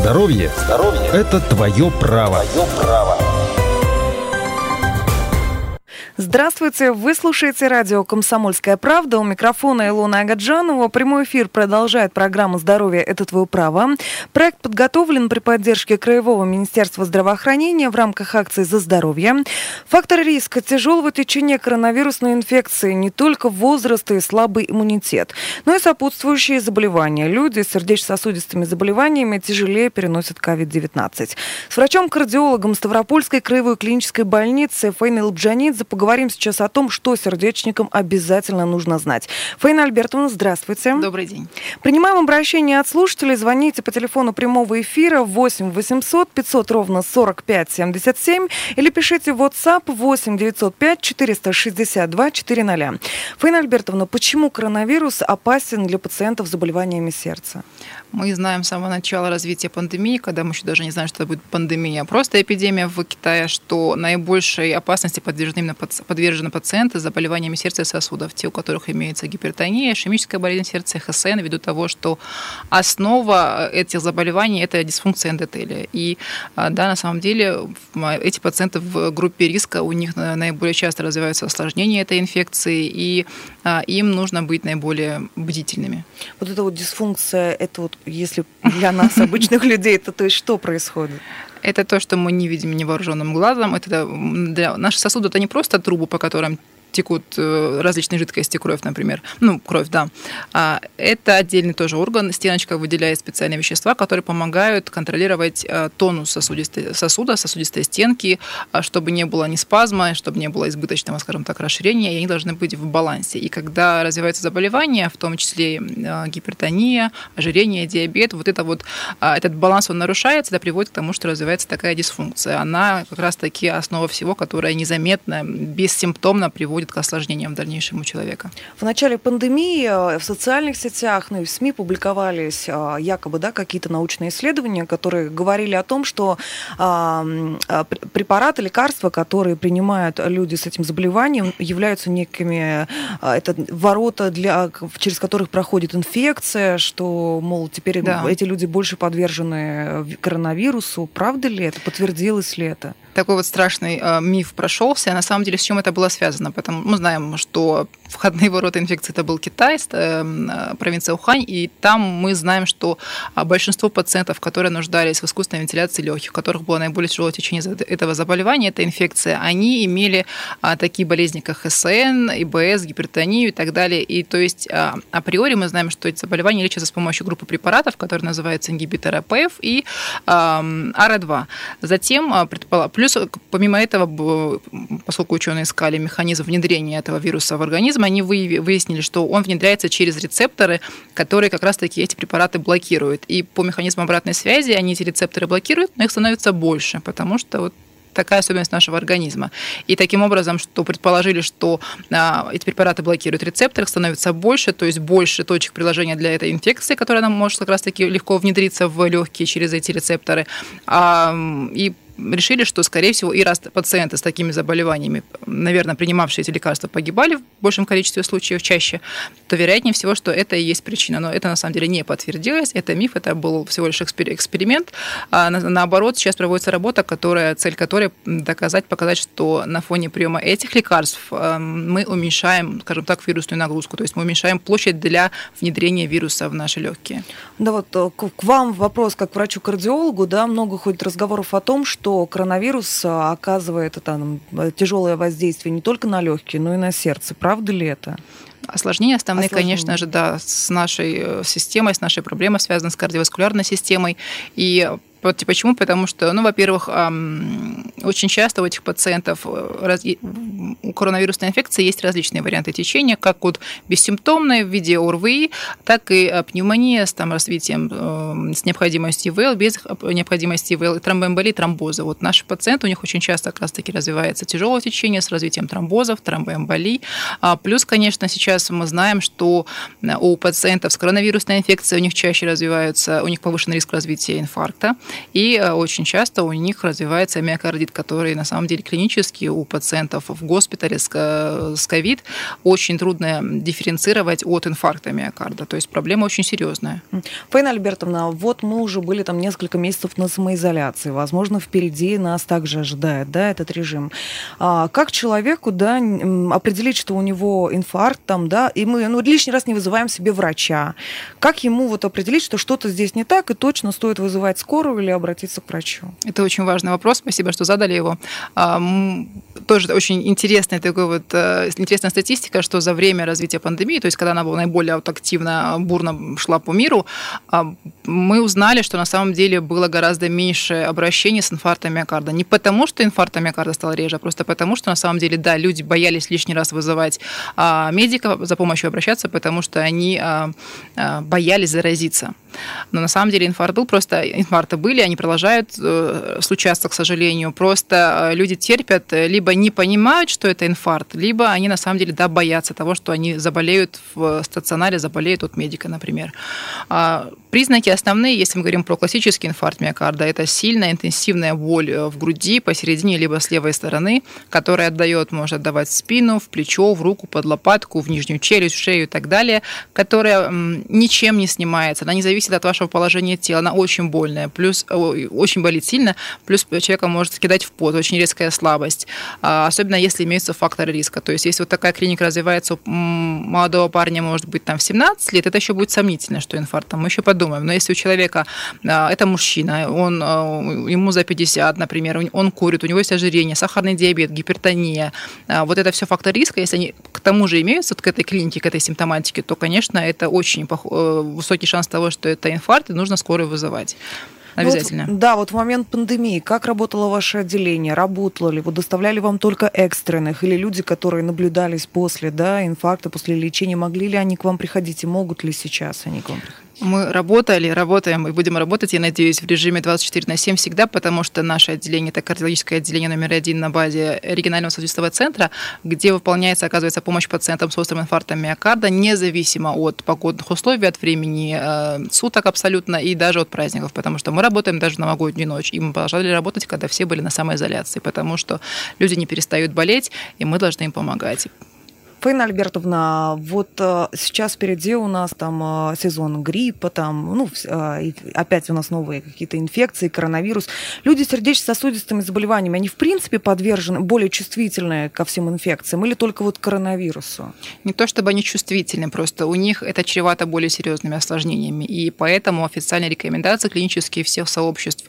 Здоровье, это твое право. Твое право. Здравствуйте, вы слушаете радио «Комсомольская правда». У микрофона Илона Агаджанова. Прямой эфир продолжает программа «Здоровье – это твое право». Проект подготовлен при поддержке Краевого министерства здравоохранения в рамках акции «За здоровье». Фактор риска тяжелого течения коронавирусной инфекции не только возраст и слабый иммунитет, но и сопутствующие заболевания. Люди с сердечно-сосудистыми заболеваниями тяжелее переносят COVID-19. С врачом-кардиологом Ставропольской краевой клинической больницы Фейной Лабджанидзе поговорим поговорим сейчас о том, что сердечникам обязательно нужно знать. Фаина Альбертовна, здравствуйте. Добрый день. Принимаем обращение от слушателей. Звоните по телефону прямого эфира 8 800 500 ровно 45 77 или пишите в WhatsApp 8 905 462 400. Фаина Альбертовна, почему коронавирус опасен для пациентов с заболеваниями сердца? Мы знаем с самого начала развития пандемии, когда мы еще даже не знаем, что это будет пандемия, а просто эпидемия в Китае, что наибольшей опасности подвержены именно подвержены пациенты с заболеваниями сердца и сосудов, те, у которых имеется гипертония, ишемическая болезнь сердца, ХСН, ввиду того, что основа этих заболеваний – это дисфункция эндотелия. И а, да, на самом деле эти пациенты в группе риска, у них наиболее часто развиваются осложнения этой инфекции, и а, им нужно быть наиболее бдительными. Вот эта вот дисфункция, это вот если для нас, обычных людей, это то есть что происходит? Это то, что мы не видим невооруженным глазом. Это для... Наши сосуды это не просто трубы, по которым текут э, различные жидкости, кровь, например. Ну, кровь, да. А, это отдельный тоже орган. Стеночка выделяет специальные вещества, которые помогают контролировать э, тонус сосудистой, сосуда, сосудистой стенки, а, чтобы не было ни спазма, чтобы не было избыточного, скажем так, расширения, и они должны быть в балансе. И когда развиваются заболевания, в том числе э, гипертония, ожирение, диабет, вот это вот, а, этот баланс, он нарушается, это приводит к тому, что развивается такая дисфункция. Она как раз-таки основа всего, которая незаметно, бессимптомно приводит приводит к осложнениям дальнейшему человека. В начале пандемии э, в социальных сетях, ну и в СМИ публиковались э, якобы да, какие-то научные исследования, которые говорили о том, что а, а, препараты, лекарства, которые принимают люди с этим заболеванием, являются некими а, это ворота, для, через которых проходит инфекция, что, мол, теперь да. эти люди больше подвержены коронавирусу. Правда ли это? Подтвердилось ли это? Такой вот страшный э, миф прошелся. На самом деле, с чем это было связано? Потому мы знаем, что входные ворота инфекции это был Китай, э, провинция Ухань, и там мы знаем, что а, большинство пациентов, которые нуждались в искусственной вентиляции легких, у которых было наиболее тяжелое течение этого заболевания, эта инфекция, они имели а, такие болезни, как ХСН, ИБС, гипертонию и так далее. И то есть а, априори мы знаем, что эти заболевания лечатся с помощью группы препаратов, которые называются ингибиторы АПФ и АР2. Затем, плюс помимо этого, поскольку ученые искали механизм внедрения этого вируса в организм, организма, они выяснили, что он внедряется через рецепторы, которые как раз-таки эти препараты блокируют. И по механизму обратной связи они эти рецепторы блокируют, но их становится больше, потому что вот такая особенность нашего организма. И таким образом, что предположили, что а, эти препараты блокируют рецепторы, становится больше, то есть больше точек приложения для этой инфекции, которая нам может как раз-таки легко внедриться в легкие через эти рецепторы. А, и решили, что, скорее всего, и раз пациенты с такими заболеваниями, наверное, принимавшие эти лекарства, погибали в большем количестве случаев чаще, то вероятнее всего, что это и есть причина. Но это на самом деле не подтвердилось, это миф, это был всего лишь эксперимент. А наоборот, сейчас проводится работа, которая, цель которой доказать, показать, что на фоне приема этих лекарств эм, мы уменьшаем, скажем так, вирусную нагрузку, то есть мы уменьшаем площадь для внедрения вируса в наши легкие. Да, вот э, к вам вопрос как врачу-кардиологу, да, много ходит разговоров о том, что что коронавирус а, оказывает это, тяжелое воздействие не только на легкие, но и на сердце. Правда ли это? Осложнения основные, Осложнения. конечно же, да, с нашей э, системой, с нашей проблемой, связаны с кардиоваскулярной системой. И Почему? Потому что, ну, во-первых, очень часто у этих пациентов э, у коронавирусной инфекции есть различные варианты течения, как вот бессимптомные в виде ОРВИ, так и э, пневмония с там, развитием, э, с необходимостью ИВЛ, без необходимости ИВЛ, и тромбоэмболии, тромбоза. Вот наши пациенты, у них очень часто как раз-таки развивается тяжелое течение с развитием тромбозов, тромбоэмболий. А плюс, конечно, сейчас мы знаем, что у пациентов с коронавирусной инфекцией у них чаще развиваются, у них повышенный риск развития инфаркта. И э, очень часто у них развивается миокардит, который на самом деле клинически у пациентов в госпитале с ковид очень трудно дифференцировать от инфаркта миокарда. То есть проблема очень серьезная. Фаина Альбертовна, вот мы уже были там несколько месяцев на самоизоляции. Возможно, впереди нас также ожидает да, этот режим. А как человеку да, определить, что у него инфаркт, там, да, и мы ну, лишний раз не вызываем себе врача? Как ему вот определить, что что-то здесь не так, и точно стоит вызывать скорую или обратиться к врачу? Это очень важный вопрос. Спасибо, что задали его. А, тоже очень интересная такой вот э, интересная статистика, что за время развития пандемии, то есть когда она была наиболее вот активно, бурно шла по миру, а, мы узнали, что на самом деле было гораздо меньше обращений с инфарктом миокарда. Не потому, что инфаркт миокарда стал реже, а просто потому, что на самом деле, да, люди боялись лишний раз вызывать а, медика за помощью обращаться, потому что они боялись заразиться. Но на самом деле инфаркт был, просто инфаркты были, они продолжают э, случаться, к сожалению. Просто э, люди терпят, э, либо не понимают, что это инфаркт, либо они на самом деле, да, боятся того, что они заболеют в стационаре, заболеют от медика, например. Признаки основные, если мы говорим про классический инфаркт миокарда, это сильная интенсивная боль в груди посередине либо с левой стороны, которая отдает, может отдавать в спину, в плечо, в руку, под лопатку, в нижнюю челюсть, в шею и так далее, которая ничем не снимается, она не зависит от вашего положения тела. Она очень больная, плюс очень болит сильно, плюс человека может кидать в пот, очень резкая слабость. А, особенно если имеются факторы риска. То есть если вот такая клиника развивается у молодого парня, может быть, там в 17 лет, это еще будет сомнительно, что инфаркт. Мы еще подумаем. Но если у человека, а, это мужчина, он, а, ему за 50, например, он курит, у него есть ожирение, сахарный диабет, гипертония, вот это все факторы риска, если они к тому же имеются, вот к этой клинике, к этой симптоматике, то, конечно, это очень э, высокий шанс того, что это инфаркт, и нужно скорую вызывать. Ну Обязательно. Вот, да, вот в момент пандемии, как работало ваше отделение? Работало ли? Вы доставляли вам только экстренных? Или люди, которые наблюдались после да, инфаркта, после лечения, могли ли они к вам приходить? И могут ли сейчас они к вам приходить? Мы работали, работаем и будем работать, я надеюсь, в режиме 24 на 7 всегда, потому что наше отделение – это кардиологическое отделение номер один на базе регионального сосудистого центра, где выполняется, оказывается, помощь пациентам с острым инфарктом миокарда, независимо от погодных условий, от времени э, суток абсолютно и даже от праздников, потому что мы работаем даже в новогоднюю ночь, и мы продолжали работать, когда все были на самоизоляции, потому что люди не перестают болеть, и мы должны им помогать. Фаина Альбертовна, вот э, сейчас впереди у нас там э, сезон гриппа, там, ну, э, опять у нас новые какие-то инфекции, коронавирус. Люди с сердечно-сосудистыми заболеваниями, они в принципе подвержены, более чувствительны ко всем инфекциям или только вот коронавирусу? Не то чтобы они чувствительны, просто у них это чревато более серьезными осложнениями. И поэтому официальные рекомендации клинические всех сообществ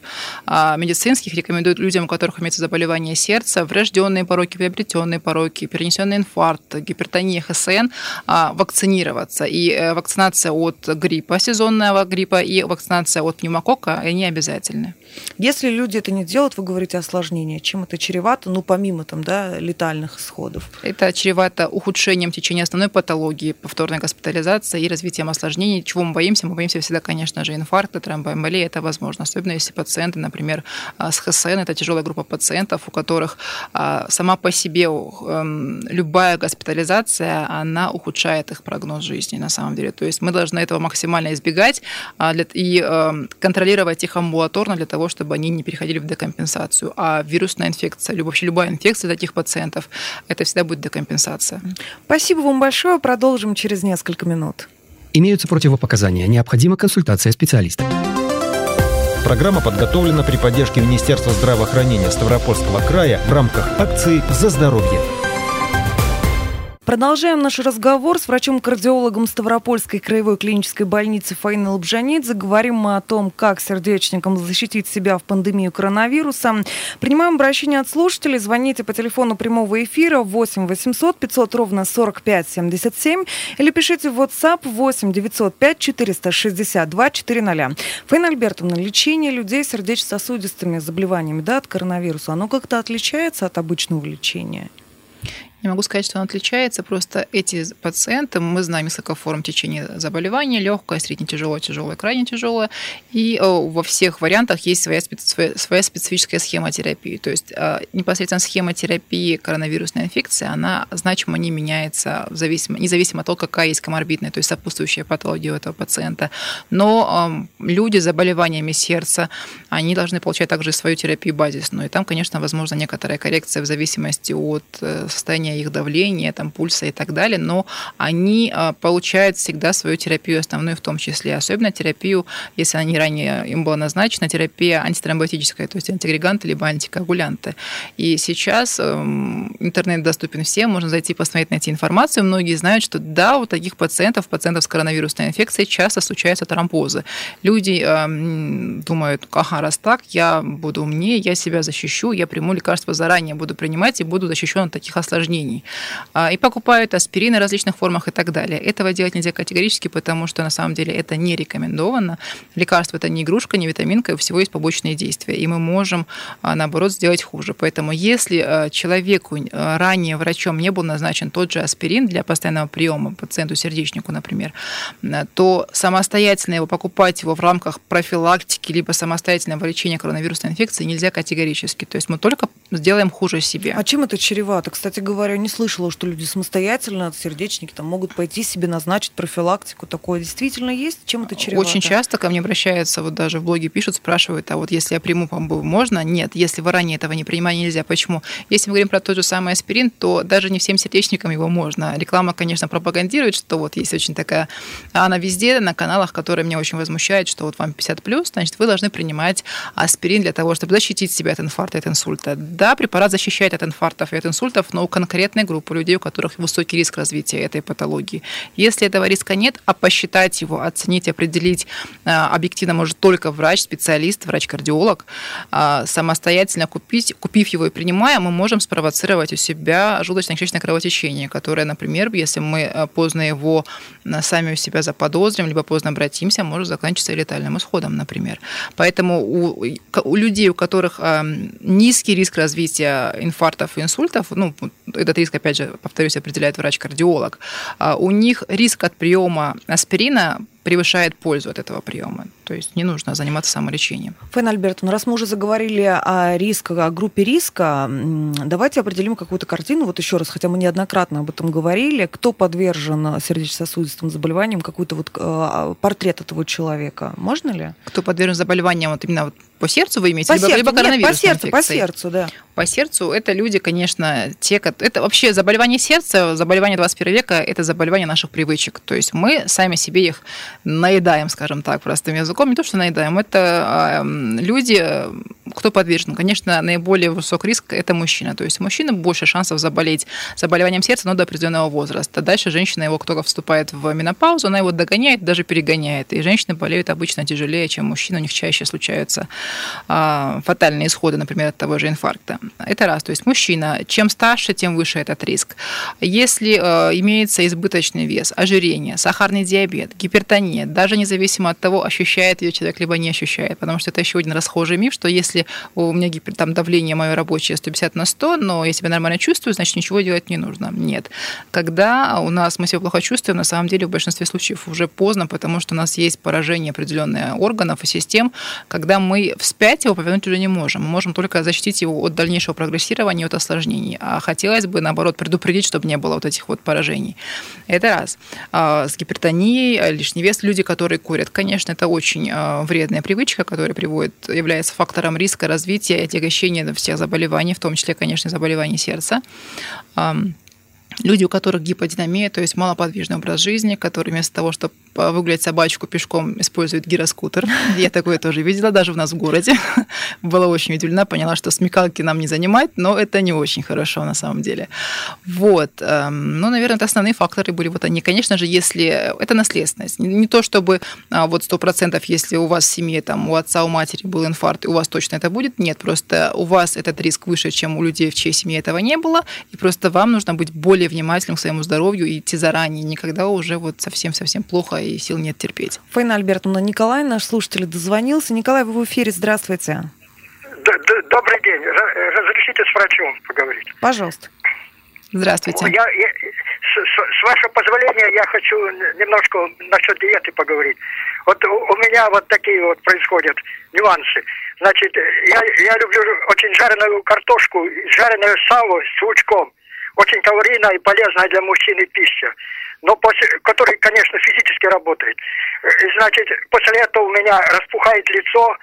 а, медицинских рекомендуют людям, у которых имеется заболевание сердца, врожденные пороки, приобретенные пороки, перенесенный инфаркт, гипертония, гипертонии, ХСН, а, вакцинироваться. И э, вакцинация от гриппа, сезонного гриппа, и вакцинация от пневмокока, они обязательны. Если люди это не делают, вы говорите осложнения. Чем это чревато, ну, помимо там, да, летальных исходов? Это чревато ухудшением течения основной патологии, повторной госпитализации и развитием осложнений. Чего мы боимся? Мы боимся всегда, конечно же, инфаркта, тромбоэмболии. Это возможно. Особенно если пациенты, например, а, с ХСН, это тяжелая группа пациентов, у которых а, сама по себе эм, любая госпитализация госпитализация, она ухудшает их прогноз жизни на самом деле. То есть мы должны этого максимально избегать а, и эм, контролировать их амбулаторно для того, чтобы они не переходили в декомпенсацию. А вирусная инфекция, вообще любая инфекция для таких пациентов, это всегда будет декомпенсация. Спасибо вам большое. Продолжим через несколько минут. Имеются противопоказания. Необходима консультация специалиста. Программа подготовлена при поддержке Министерства здравоохранения Ставропольского края в рамках акции «За здоровье». Продолжаем наш разговор с врачом-кардиологом Ставропольской краевой клинической больницы Фаиной Лобжанидзе. Говорим мы о том, как сердечникам защитить себя в пандемию коронавируса. Принимаем обращение от слушателей. Звоните по телефону прямого эфира 8 800 500 ровно 45 77 или пишите в WhatsApp 8 905 462 400. Фаина Альбертовна, лечение людей с сердечно-сосудистыми заболеваниями да, от коронавируса, оно как-то отличается от обычного лечения? Не могу сказать, что он отличается, просто эти пациенты, мы знаем несколько форм течения заболевания, легкое, средне тяжелое, тяжелое, крайне тяжелое, и э, во всех вариантах есть своя, своя, своя специфическая схема терапии. То есть э, непосредственно схема терапии коронавирусной инфекции, она значимо не меняется в зависимо, независимо от того, какая есть коморбидная, то есть сопутствующая патология у этого пациента. Но э, люди с заболеваниями сердца, они должны получать также свою терапию базисную. И там, конечно, возможно некоторая коррекция в зависимости от состояния их давления, там, пульса и так далее, но они получают всегда свою терапию основную в том числе, особенно терапию, если они ранее им была назначена, терапия антитромботическая, то есть антигреганты либо антикоагулянты. И сейчас эм, интернет доступен всем, можно зайти посмотреть, найти информацию. Многие знают, что да, у таких пациентов, пациентов с коронавирусной инфекцией часто случаются тромбозы. Люди э, думают, ага, раз так, я буду умнее, я себя защищу, я приму лекарства заранее, буду принимать и буду защищен от таких осложнений. А, и покупают аспирины в различных формах и так далее. Этого делать нельзя категорически, потому что на самом деле это не рекомендовано. Лекарство это не игрушка, не витаминка, у всего есть побочные действия. И мы можем, а, наоборот, сделать хуже. Поэтому если а, человеку ранее врачом не был назначен тот же аспирин для постоянного приема пациенту-сердечнику, например, то самостоятельно его покупать его в рамках профилактики либо самостоятельного лечения коронавирусной инфекции нельзя категорически. То есть мы только сделаем хуже себе. А чем это чревато? Кстати говоря, не слышала, что люди самостоятельно, сердечники, там, могут пойти себе назначить профилактику. Такое действительно есть? Чем это чревато? Очень часто ко мне обращаются, вот даже в блоге пишут, спрашивают, а вот если я приму помбу, можно? Нет. Если вы ранее этого не принимали, нельзя. Почему? Если мы говорим про тот же самый аспирин, то даже не всем сердечникам его можно. Реклама, конечно, пропагандирует, что вот есть очень такая... Она везде на каналах, которые меня очень возмущают, что вот вам 50+, значит, вы должны принимать аспирин для того, чтобы защитить себя от инфаркта, от инсульта. Да, препарат защищает от инфарктов и от инсультов, но у конкретной группы людей, у которых высокий риск развития этой патологии. Если этого риска нет, а посчитать его, оценить, определить а, объективно может только врач, специалист, врач-кардиолог, а, самостоятельно купить, купив его и принимая, мы можем спровоцировать у себя желудочно-кишечное кровотечение, которое, например, если мы а, поздно его сами у себя заподозрим, либо поздно обратимся, может заканчиваться летальным исходом, например. Поэтому у, у людей, у которых низкий риск развития инфарктов и инсультов, ну, этот риск, опять же, повторюсь, определяет врач-кардиолог, у них риск от приема аспирина превышает пользу от этого приема. То есть не нужно заниматься самолечением. Фэн Альбертовна, раз мы уже заговорили о рисках, о группе риска, давайте определим какую-то картину. Вот еще раз, хотя мы неоднократно об этом говорили, кто подвержен сердечно-сосудистым заболеваниям, какой-то вот э, портрет этого человека. Можно ли? Кто подвержен заболеваниям, вот именно вот по сердцу вы имеете? По либо, сердцу, либо Нет, по сердцу, инфекцией? по сердцу, да. По сердцу это люди, конечно, те, это вообще заболевание сердца, заболевание 21 века, это заболевание наших привычек. То есть мы сами себе их наедаем, скажем так, простым языком. Не то, что наедаем, это люди, кто подвержен. Конечно, наиболее высок риск – это мужчина. То есть у мужчины больше шансов заболеть заболеванием сердца, но до определенного возраста. Дальше женщина его, кто вступает в менопаузу, она его догоняет, даже перегоняет. И женщины болеют обычно тяжелее, чем мужчины. У них чаще случаются а, фатальные исходы, например, от того же инфаркта. Это раз. То есть мужчина, чем старше, тем выше этот риск. Если э, имеется избыточный вес, ожирение, сахарный диабет, гипертония, даже независимо от того, ощущает ее человек, либо не ощущает, потому что это еще один расхожий миф, что если у меня гипер, там, давление мое рабочее 150 на 100, но я себя нормально чувствую, значит, ничего делать не нужно. Нет. Когда у нас мы себя плохо чувствуем, на самом деле в большинстве случаев уже поздно, потому что у нас есть поражение определенных органов и систем, когда мы вспять его повернуть уже не можем. Мы можем только защитить его от дальнейшего прогрессирования, от осложнений. А хотелось бы, наоборот, предупредить, чтобы не было вот этих вот поражений. Это раз. А, с гипертонией, лишний вес, люди, которые курят, конечно, это очень а, вредная привычка, которая приводит, является фактором риска развития и отягощения всех заболеваний, в том числе, конечно, заболеваний сердца люди, у которых гиподинамия, то есть малоподвижный образ жизни, которые вместо того, чтобы выгулять собачку пешком, используют гироскутер. Я такое тоже видела, даже у нас в городе. Была очень удивлена, поняла, что смекалки нам не занимать, но это не очень хорошо на самом деле. Вот. Эм, ну, наверное, это основные факторы были вот они. Конечно же, если... Это наследственность. Не то, чтобы а, вот сто процентов, если у вас в семье, там, у отца, у матери был инфаркт, у вас точно это будет. Нет, просто у вас этот риск выше, чем у людей, в чьей семье этого не было, и просто вам нужно быть более внимательным к своему здоровью и идти заранее, никогда уже вот совсем-совсем плохо и сил нет терпеть. Фаина Альбертовна, Николай, наш слушатель, дозвонился. Николай, вы в эфире, здравствуйте. Добрый день. Разрешите с врачом поговорить? Пожалуйста. Здравствуйте. Я, я, с, с вашего позволения я хочу немножко насчет диеты поговорить. Вот у, у меня вот такие вот происходят нюансы. Значит, я, я люблю очень жареную картошку, жареное сало с лучком. Очень калорийная и полезная для мужчины пища. Но после, который, конечно, физически работает. Значит, после этого у меня распухает лицо,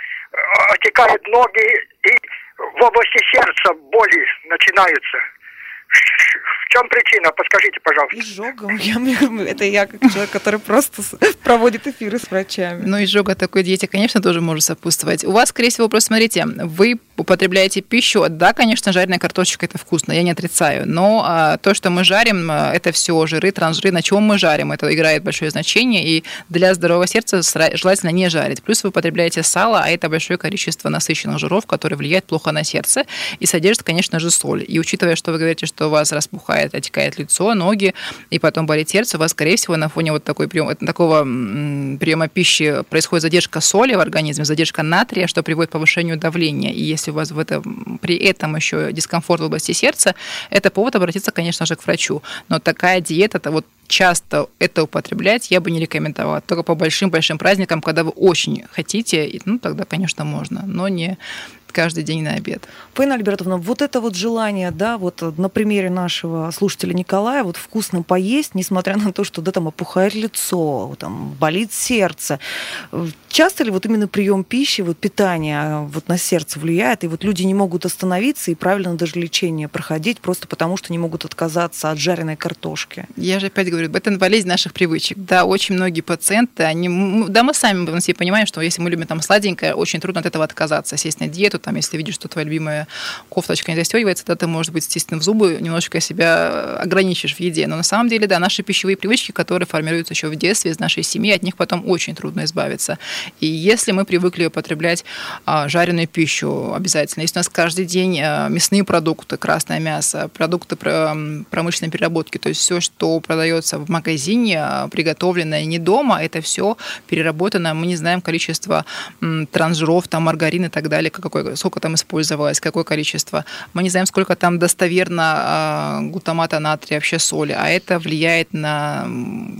отекают ноги и в области сердца боли начинаются. В чем причина? Подскажите, пожалуйста. Изжогом. Я, это я как человек, который просто проводит эфиры с врачами. Ну, изжога такой диете, конечно, тоже может сопутствовать. У вас, скорее всего, просто смотрите, вы употребляете пищу, да, конечно, жареная картошечка это вкусно, я не отрицаю, но а, то, что мы жарим, а, это все жиры, трансжиры, на чем мы жарим, это играет большое значение, и для здорового сердца желательно не жарить. Плюс вы употребляете сало, а это большое количество насыщенных жиров, которые влияют плохо на сердце и содержит, конечно же, соль. И учитывая, что вы говорите, что у вас распухает, отекает лицо, ноги, и потом болит сердце, у вас, скорее всего, на фоне вот такой прием, такого приема пищи происходит задержка соли в организме, задержка натрия, что приводит к повышению давления. И если у вас в этом, при этом еще дискомфорт в области сердца, это повод обратиться, конечно же, к врачу. Но такая диета, это вот часто это употреблять я бы не рекомендовала. Только по большим-большим праздникам, когда вы очень хотите, ну, тогда, конечно, можно, но не каждый день на обед. Пейна Альбертовна, вот это вот желание, да, вот на примере нашего слушателя Николая, вот вкусно поесть, несмотря на то, что да, там опухает лицо, там болит сердце. Часто ли вот именно прием пищи, вот питание а, вот на сердце влияет, и вот люди не могут остановиться и правильно даже лечение проходить, просто потому что не могут отказаться от жареной картошки? Я же опять говорю, это болезнь наших привычек. Да, очень многие пациенты, они, да, мы сами в себе понимаем, что если мы любим там сладенькое, очень трудно от этого отказаться, сесть на диету, там, если видишь, что твоя любимая кофточка не застегивается, то ты, может быть, естественно, в зубы немножечко себя ограничишь в еде. Но на самом деле, да, наши пищевые привычки, которые формируются еще в детстве из нашей семьи, от них потом очень трудно избавиться. И если мы привыкли употреблять а, жареную пищу обязательно, если у нас каждый день а, мясные продукты, красное мясо, продукты промышленной переработки, то есть все, что продается в магазине, а, приготовленное не дома, это все переработано, мы не знаем количество трансжиров, там, маргарин и так далее, какое, сколько там использовалось, какое количество. Мы не знаем, сколько там достоверно глутамата натрия, вообще соли, а это влияет на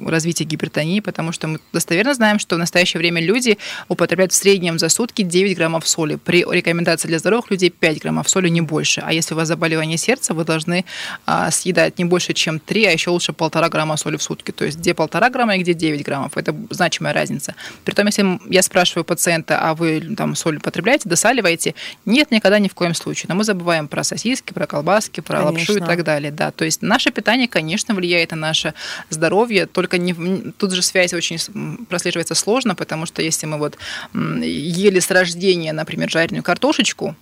развитие гипертонии, потому что мы достоверно знаем, что в настоящее время люди употребляют в среднем за сутки 9 граммов соли. При рекомендации для здоровых людей 5 граммов соли, не больше. А если у вас заболевание сердца, вы должны а, съедать не больше, чем 3, а еще лучше полтора грамма соли в сутки. То есть где полтора грамма и где 9 граммов. Это значимая разница. Притом, если я спрашиваю пациента, а вы там соль употребляете, досаливаете? Нет, никогда ни в коем случае. Но мы забываем про сосиски, про колбаски, про конечно. лапшу и так далее. Да, то есть наше питание, конечно, влияет на наше здоровье, только не, тут же связь очень прослеживается сложно, потому что если мы вот ели с рождения, например, жареную картошечку,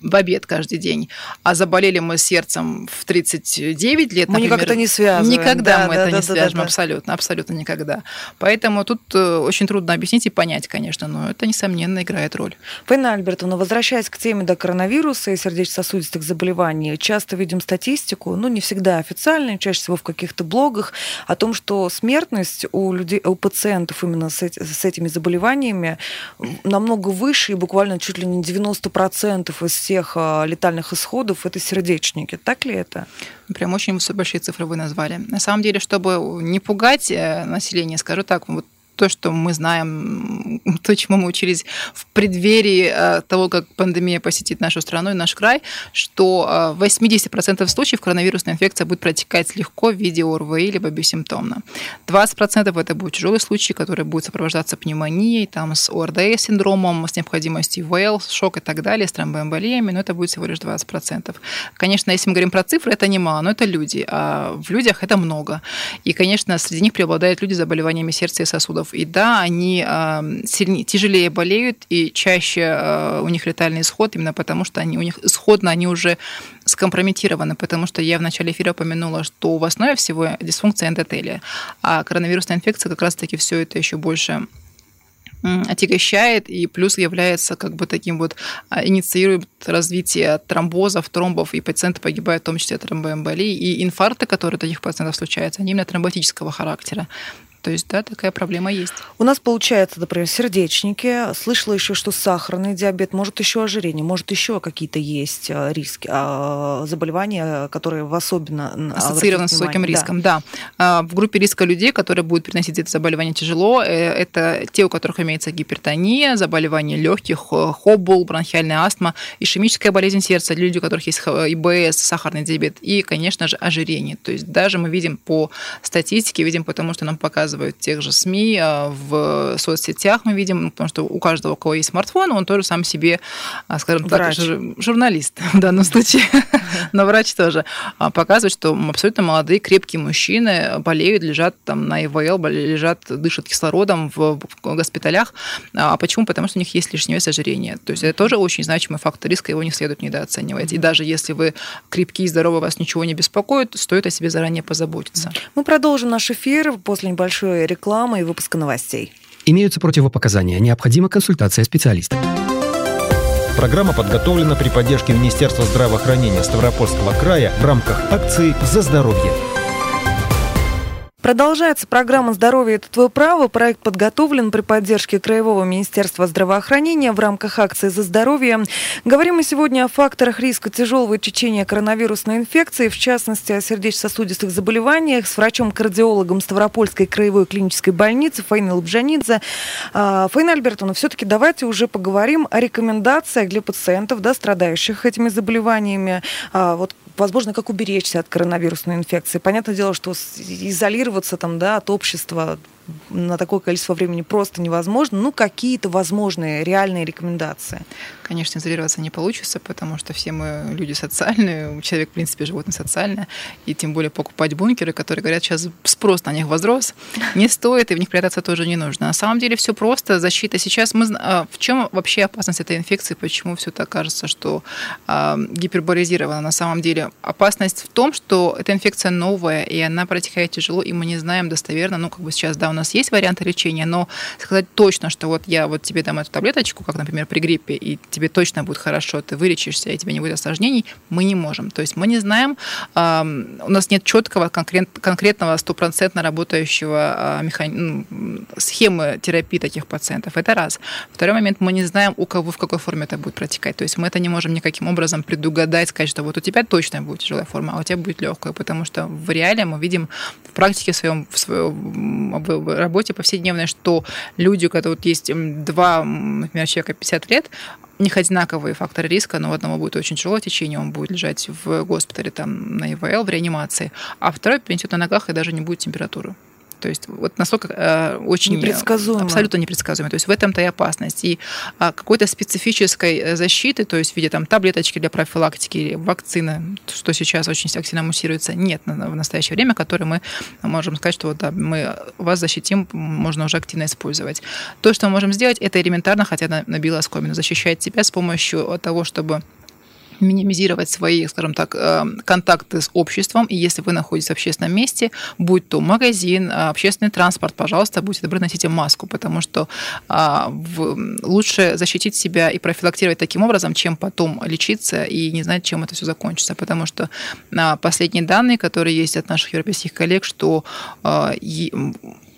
в обед каждый день, а заболели мы сердцем в 39 лет, Мы например, никак это не связываем. Никогда да, мы да, это да, не да, свяжем, да, абсолютно, абсолютно никогда. Поэтому тут э, очень трудно объяснить и понять, конечно, но это, несомненно, играет роль. Фаина Альбертовна, возвращаясь к теме до коронавируса и сердечно-сосудистых заболеваний, часто видим статистику, ну, не всегда официальную, чаще всего в каких-то блогах, о том, что смертность у, людей, у пациентов именно с, с этими заболеваниями намного выше, и буквально чуть ли не 90% из всех а, летальных исходов это сердечники. Так ли это? Прям очень большие цифры вы назвали. На самом деле, чтобы не пугать э, население, скажу так, вот то, что мы знаем, то, чему мы учились в преддверии э, того, как пандемия посетит нашу страну и наш край, что в 80% случаев коронавирусная инфекция будет протекать легко в виде ОРВИ либо бессимптомно. 20% это будут тяжелые случаи, которые будут сопровождаться пневмонией, там, с ОРДС синдромом, с необходимостью ИВЛ, шок и так далее, с тромбоэмболиями, но это будет всего лишь 20%. Конечно, если мы говорим про цифры, это немало, но это люди, а в людях это много. И, конечно, среди них преобладают люди с заболеваниями сердца и сосудов вирусов. И да, они сильнее, тяжелее болеют, и чаще а, у них летальный исход, именно потому что они, у них исходно они уже скомпрометированы, потому что я в начале эфира упомянула, что в основе всего дисфункция эндотелия, а коронавирусная инфекция как раз-таки все это еще больше отягощает и плюс является как бы таким вот а, инициирует развитие тромбозов, тромбов, и пациенты погибают в том числе от тромбоэмболии. И инфаркты, которые у таких пациентов случаются, они именно тромботического характера. То есть, да, такая проблема есть. У нас получается, например, сердечники. Слышала еще, что сахарный диабет, может еще ожирение, может еще какие-то есть э, риски, а, заболевания, которые в особенно ассоциированы с высоким риском. Да. да. В группе риска людей, которые будут переносить это заболевание тяжело, э, это те, у которых имеется гипертония, заболевания легких, хоббл, бронхиальная астма, ишемическая болезнь сердца, люди, у которых есть ИБС, сахарный диабет и, конечно же, ожирение. То есть даже мы видим по статистике, видим потому, что нам показывают тех же СМИ, а, в соцсетях мы видим, ну, потому что у каждого, у кого есть смартфон, он тоже сам себе, а, скажем врач. так, журналист в данном случае, но врач тоже, а, показывает, что абсолютно молодые, крепкие мужчины болеют, лежат там на ИВЛ, лежат, дышат кислородом в госпиталях. А почему? Потому что у них есть лишний вес ожирение. То есть это тоже очень значимый фактор риска, его не следует недооценивать. И даже если вы крепкие и здоровы, вас ничего не беспокоит, стоит о себе заранее позаботиться. Мы продолжим наш эфир после небольшой рекламы и выпуска новостей. Имеются противопоказания. Необходима консультация специалиста. Программа подготовлена при поддержке Министерства здравоохранения Ставропольского края в рамках акции «За здоровье». Продолжается программа «Здоровье – это твое право». Проект подготовлен при поддержке Краевого министерства здравоохранения в рамках акции «За здоровье». Говорим мы сегодня о факторах риска тяжелого течения коронавирусной инфекции, в частности, о сердечно-сосудистых заболеваниях с врачом-кардиологом Ставропольской краевой клинической больницы Фаиной Лобжанидзе. А, Фаина Альбертовна, все-таки давайте уже поговорим о рекомендациях для пациентов, да, страдающих этими заболеваниями. А, вот возможно, как уберечься от коронавирусной инфекции. Понятное дело, что изолироваться там, да, от общества на такое количество времени просто невозможно. Ну, какие-то возможные реальные рекомендации. Конечно, изолироваться не получится, потому что все мы люди социальные, человек, в принципе, животное социальное, и тем более покупать бункеры, которые говорят, сейчас спрос на них возрос, не стоит, и в них прятаться тоже не нужно. На самом деле все просто, защита. Сейчас мы... А, в чем вообще опасность этой инфекции, почему все так кажется, что а, гиперболизировано? На самом деле опасность в том, что эта инфекция новая, и она протекает тяжело, и мы не знаем достоверно, ну, как бы сейчас, да, у нас есть варианты лечения, но сказать точно, что вот я вот тебе дам эту таблеточку, как, например, при гриппе, и тебе точно будет хорошо, ты вылечишься, и тебе не будет осложнений, мы не можем. То есть мы не знаем, у нас нет четкого, конкретного, стопроцентно работающего а, механи... схемы терапии таких пациентов. Это раз. Второй момент, мы не знаем, у кого, в какой форме это будет протекать. То есть мы это не можем никаким образом предугадать, сказать, что вот у тебя точно будет тяжелая форма, а у тебя будет легкая, потому что в реале мы видим в практике в своем, в своем работе повседневной, что люди, у которых есть два, например, человека 50 лет, у них одинаковые факторы риска, но у одного будет очень тяжелое течение, он будет лежать в госпитале там, на ИВЛ, в реанимации, а второй принесет на ногах и даже не будет температуры. То есть вот настолько э, очень непредсказуемо. абсолютно непредсказуемо. То есть в этом-то и опасность. И а, какой-то специфической э, защиты, то есть в виде там таблеточки для профилактики или вакцины, что сейчас очень активно муссируется, нет в настоящее время, которые мы можем сказать, что вот, да, мы вас защитим, можно уже активно использовать. То, что мы можем сделать, это элементарно, хотя на, на белоскомину, защищать себя с помощью того, чтобы минимизировать свои, скажем так, э, контакты с обществом. И если вы находитесь в общественном месте, будь то магазин, э, общественный транспорт, пожалуйста, будьте добры, носите маску, потому что а, лучше защитить себя и профилактировать таким образом, чем потом лечиться и не знать, чем это все закончится. Потому что а, последние данные, которые есть от наших европейских коллег, что а,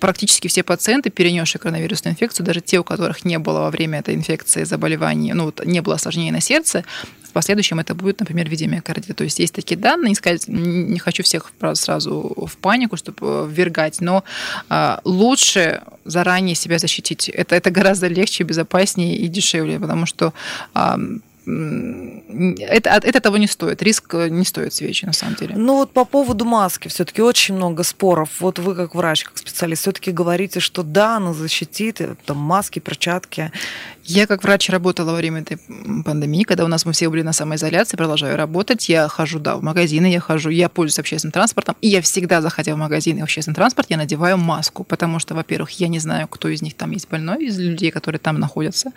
практически все пациенты, перенесшие коронавирусную инфекцию, даже те, у которых не было во время этой инфекции заболеваний, ну, вот, не было осложнений на сердце, в последующем это будет, например, миокардита. То есть есть такие данные, не, сказать, не хочу всех сразу в панику, чтобы ввергать, но а, лучше заранее себя защитить. Это, это гораздо легче, безопаснее и дешевле, потому что это, это того не стоит. Риск э, не стоит свечи, на самом деле. Ну вот по поводу маски все-таки очень много споров. Вот вы как врач, как специалист, все-таки говорите, что да, она защитит, э, там маски, перчатки. Я как врач работала во время этой пандемии, когда у нас мы все были на самоизоляции, продолжаю работать. Я хожу, да, в магазины, я хожу, я пользуюсь общественным транспортом, и я всегда, заходя в магазин и общественный транспорт, я надеваю маску, потому что, во-первых, я не знаю, кто из них там есть больной, из людей, которые там находятся,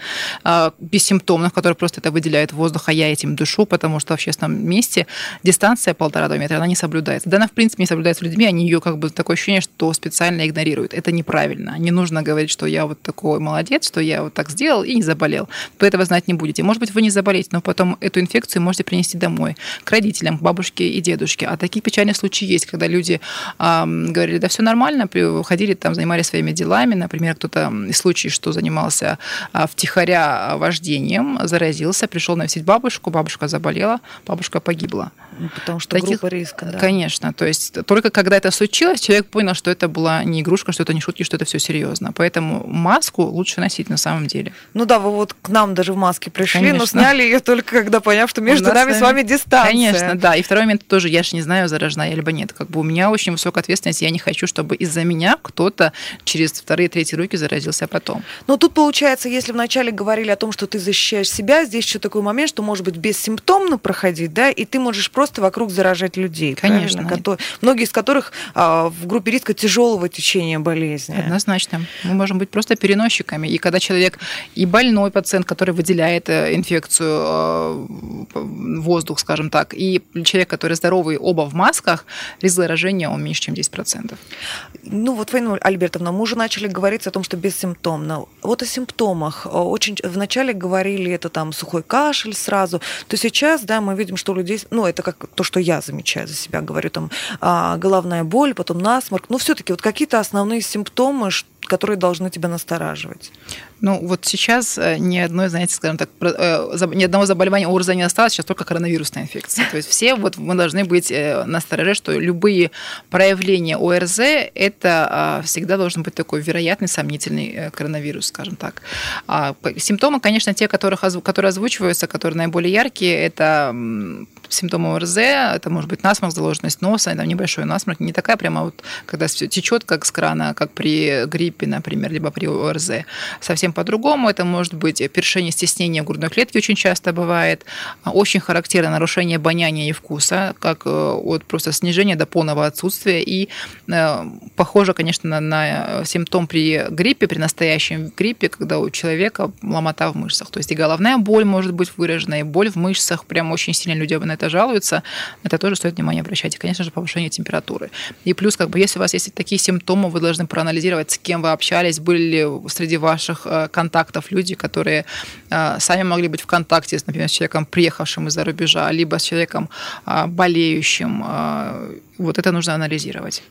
а, бессимптомных, которые просто это выделяют воздух, а я этим душу, потому что в общественном месте дистанция полтора-два метра, она не соблюдается. Да, она, в принципе, не соблюдается людьми, они ее как бы такое ощущение, что специально игнорируют. Это неправильно. Не нужно говорить, что я вот такой молодец, что я вот так сделал, и заболел, вы этого знать не будете. Может быть, вы не заболеете, но потом эту инфекцию можете принести домой, к родителям, к бабушке и дедушке. А такие печальные случаи есть, когда люди э, говорили, да, все нормально, ходили там, занимались своими делами. Например, кто-то из случаев, что занимался э, втихаря вождением, заразился, пришел навестить бабушку, бабушка заболела, бабушка погибла. Ну, потому что Таких, группа риска, да. Конечно. То есть только когда это случилось, человек понял, что это была не игрушка, что это не шутки, что это все серьезно. Поэтому маску лучше носить на самом деле. Ну да, вы вот к нам даже в маске пришли, Конечно. но сняли ее только когда поняв, что между нами с вами дистанция. Конечно, да. И второй момент тоже, я же не знаю, заражена я либо нет. Как бы у меня очень высокая ответственность, я не хочу, чтобы из-за меня кто-то через вторые, третьи руки заразился потом. Но тут получается, если вначале говорили о том, что ты защищаешь себя, здесь еще такой момент, что может быть бессимптомно проходить, да, и ты можешь просто вокруг заражать людей. Конечно. Которые, многие из которых а, в группе риска тяжелого течения болезни. Однозначно. Мы можем быть просто переносчиками. И когда человек и больной пациент, который выделяет э, инфекцию, э, воздух, скажем так, и человек, который здоровый, оба в масках, риск заражения он меньше, чем 10%. Ну вот, Фаина Альбертовна, мы уже начали говорить о том, что бессимптомно. Вот о симптомах. Очень вначале говорили, это там сухой кашель сразу, то сейчас, да, мы видим, что у людей, ну это как то, что я замечаю за себя, говорю, там а, головная боль, потом насморк, ну все-таки вот какие-то основные симптомы, которые должны тебя настораживать? Ну, вот сейчас э, ни одной, знаете, скажем так, э, ни одного заболевания ОРЗ не осталось, сейчас только коронавирусная инфекция. То есть все вот мы должны быть э, настороже, что любые проявления ОРЗ – это а, всегда должен быть такой вероятный, сомнительный коронавирус, скажем так. А симптомы, конечно, те, которых, которые озвучиваются, которые наиболее яркие, это симптомы ОРЗ, это может быть насморк, заложенность носа, там небольшой насморк, не такая прямо вот, когда все течет, как с крана, как при гриппе, например, либо при ОРЗ. Совсем по-другому. Это может быть першение, стеснение грудной клетки очень часто бывает. Очень характерно нарушение обоняния и вкуса, как э, от просто снижения до полного отсутствия. И э, похоже, конечно, на, на симптом при гриппе, при настоящем гриппе, когда у человека ломота в мышцах. То есть и головная боль может быть выражена, и боль в мышцах. Прям очень сильно люди на это жалуются. Это тоже стоит внимание обращать. И, конечно же, повышение температуры. И плюс, как бы, если у вас есть такие симптомы, вы должны проанализировать, с кем вы общались, были ли среди ваших э, контактов люди, которые э, сами могли быть в контакте, например, с человеком, приехавшим из-за рубежа, либо с человеком э, болеющим. Вот это нужно анализировать.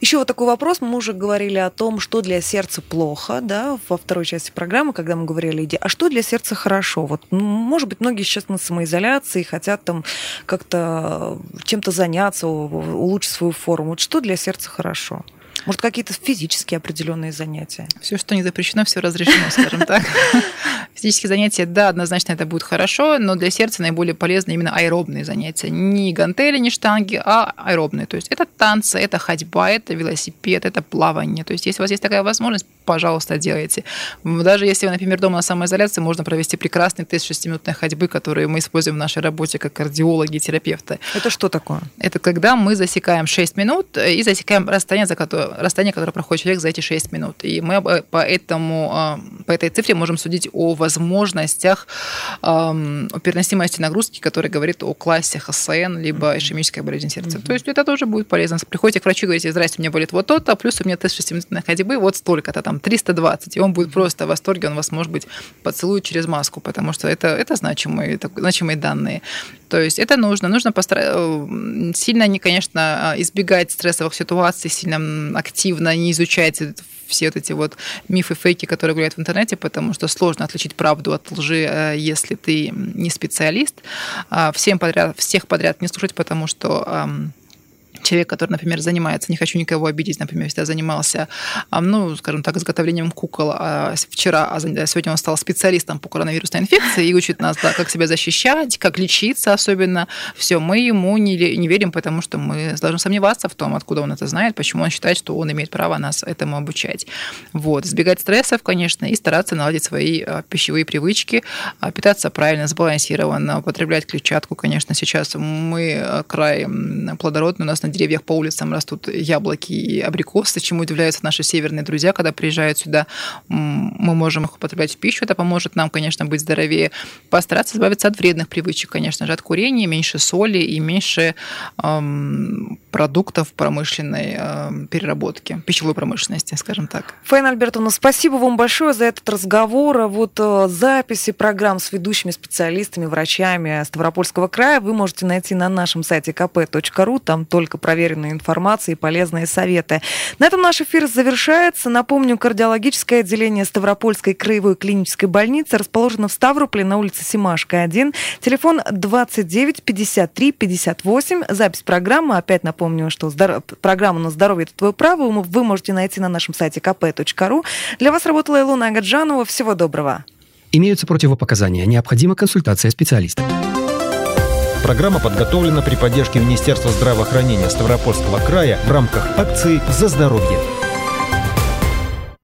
Еще вот такой вопрос. Мы уже говорили о том, что для сердца плохо, да, во второй части программы, когда мы говорили, а что для сердца хорошо? Вот, может быть, многие сейчас на самоизоляции хотят там как-то чем-то заняться, улучшить свою форму. Вот что для сердца хорошо? Может, какие-то физические определенные занятия? Все, что не запрещено, все разрешено, скажем так. Физические занятия, да, однозначно это будет хорошо, но для сердца наиболее полезны именно аэробные занятия. Не гантели, не штанги, а аэробные. То есть это танцы, это ходьба, это велосипед, это плавание. То есть если у вас есть такая возможность, пожалуйста, делайте. Даже если вы, например, дома на самоизоляции, можно провести прекрасный тест шестиминутной ходьбы, который мы используем в нашей работе как кардиологи, терапевты. Это что такое? Это когда мы засекаем 6 минут и засекаем расстояние, за которое расстояние, которое проходит человек за эти 6 минут. И мы по, этому, а, по этой цифре можем судить о возможностях о переносимости нагрузки, который говорит о классе ХСН, либо ишемической болезни сердца. Mm-hmm. То есть это тоже будет полезно. Приходите к врачу и говорите, здрасте, у меня болит вот то-то, плюс у меня тест 6-минутной ходьбы, вот столько-то, там 320. И он будет просто в восторге, он вас, может быть, поцелует через маску, потому что это, это значимые, это значимые данные. То есть это нужно. Нужно постара... Э, сильно, не, конечно, избегать стрессовых ситуаций, сильно активно не изучать все вот эти вот мифы, фейки, которые гуляют в интернете, потому что сложно отличить правду от лжи, э, если ты не специалист. А всем подряд, всех подряд не слушать, потому что человек, который, например, занимается, не хочу никого обидеть, например, всегда занимался, ну, скажем так, изготовлением кукол а вчера, а сегодня он стал специалистом по коронавирусной инфекции и учит нас, да, как себя защищать, как лечиться особенно. Все, мы ему не, не верим, потому что мы должны сомневаться в том, откуда он это знает, почему он считает, что он имеет право нас этому обучать. Вот. Избегать стрессов, конечно, и стараться наладить свои а, пищевые привычки, а, питаться правильно, сбалансированно, употреблять клетчатку, конечно, сейчас мы край плодородный, у нас на деревьях по улицам растут яблоки и абрикосы, чему удивляются наши северные друзья, когда приезжают сюда. Мы можем их употреблять в пищу, это поможет нам, конечно, быть здоровее. Постараться избавиться от вредных привычек, конечно же, от курения, меньше соли и меньше эм, продуктов промышленной э, переработки, пищевой промышленности, скажем так. Фаина Альбертовна, спасибо вам большое за этот разговор. Вот э, записи программ с ведущими специалистами, врачами Ставропольского края вы можете найти на нашем сайте kp.ru. Там только проверенная информация и полезные советы. На этом наш эфир завершается. Напомню, кардиологическое отделение Ставропольской краевой клинической больницы расположено в Ставрополе на улице Симашка 1. Телефон 29 53 58. Запись программы опять на Напомню, что здоров... программу «На здоровье – это твое право» вы можете найти на нашем сайте kp.ru. Для вас работала Илона Агаджанова. Всего доброго. Имеются противопоказания. Необходима консультация специалиста. Программа подготовлена при поддержке Министерства здравоохранения Ставропольского края в рамках акции «За здоровье».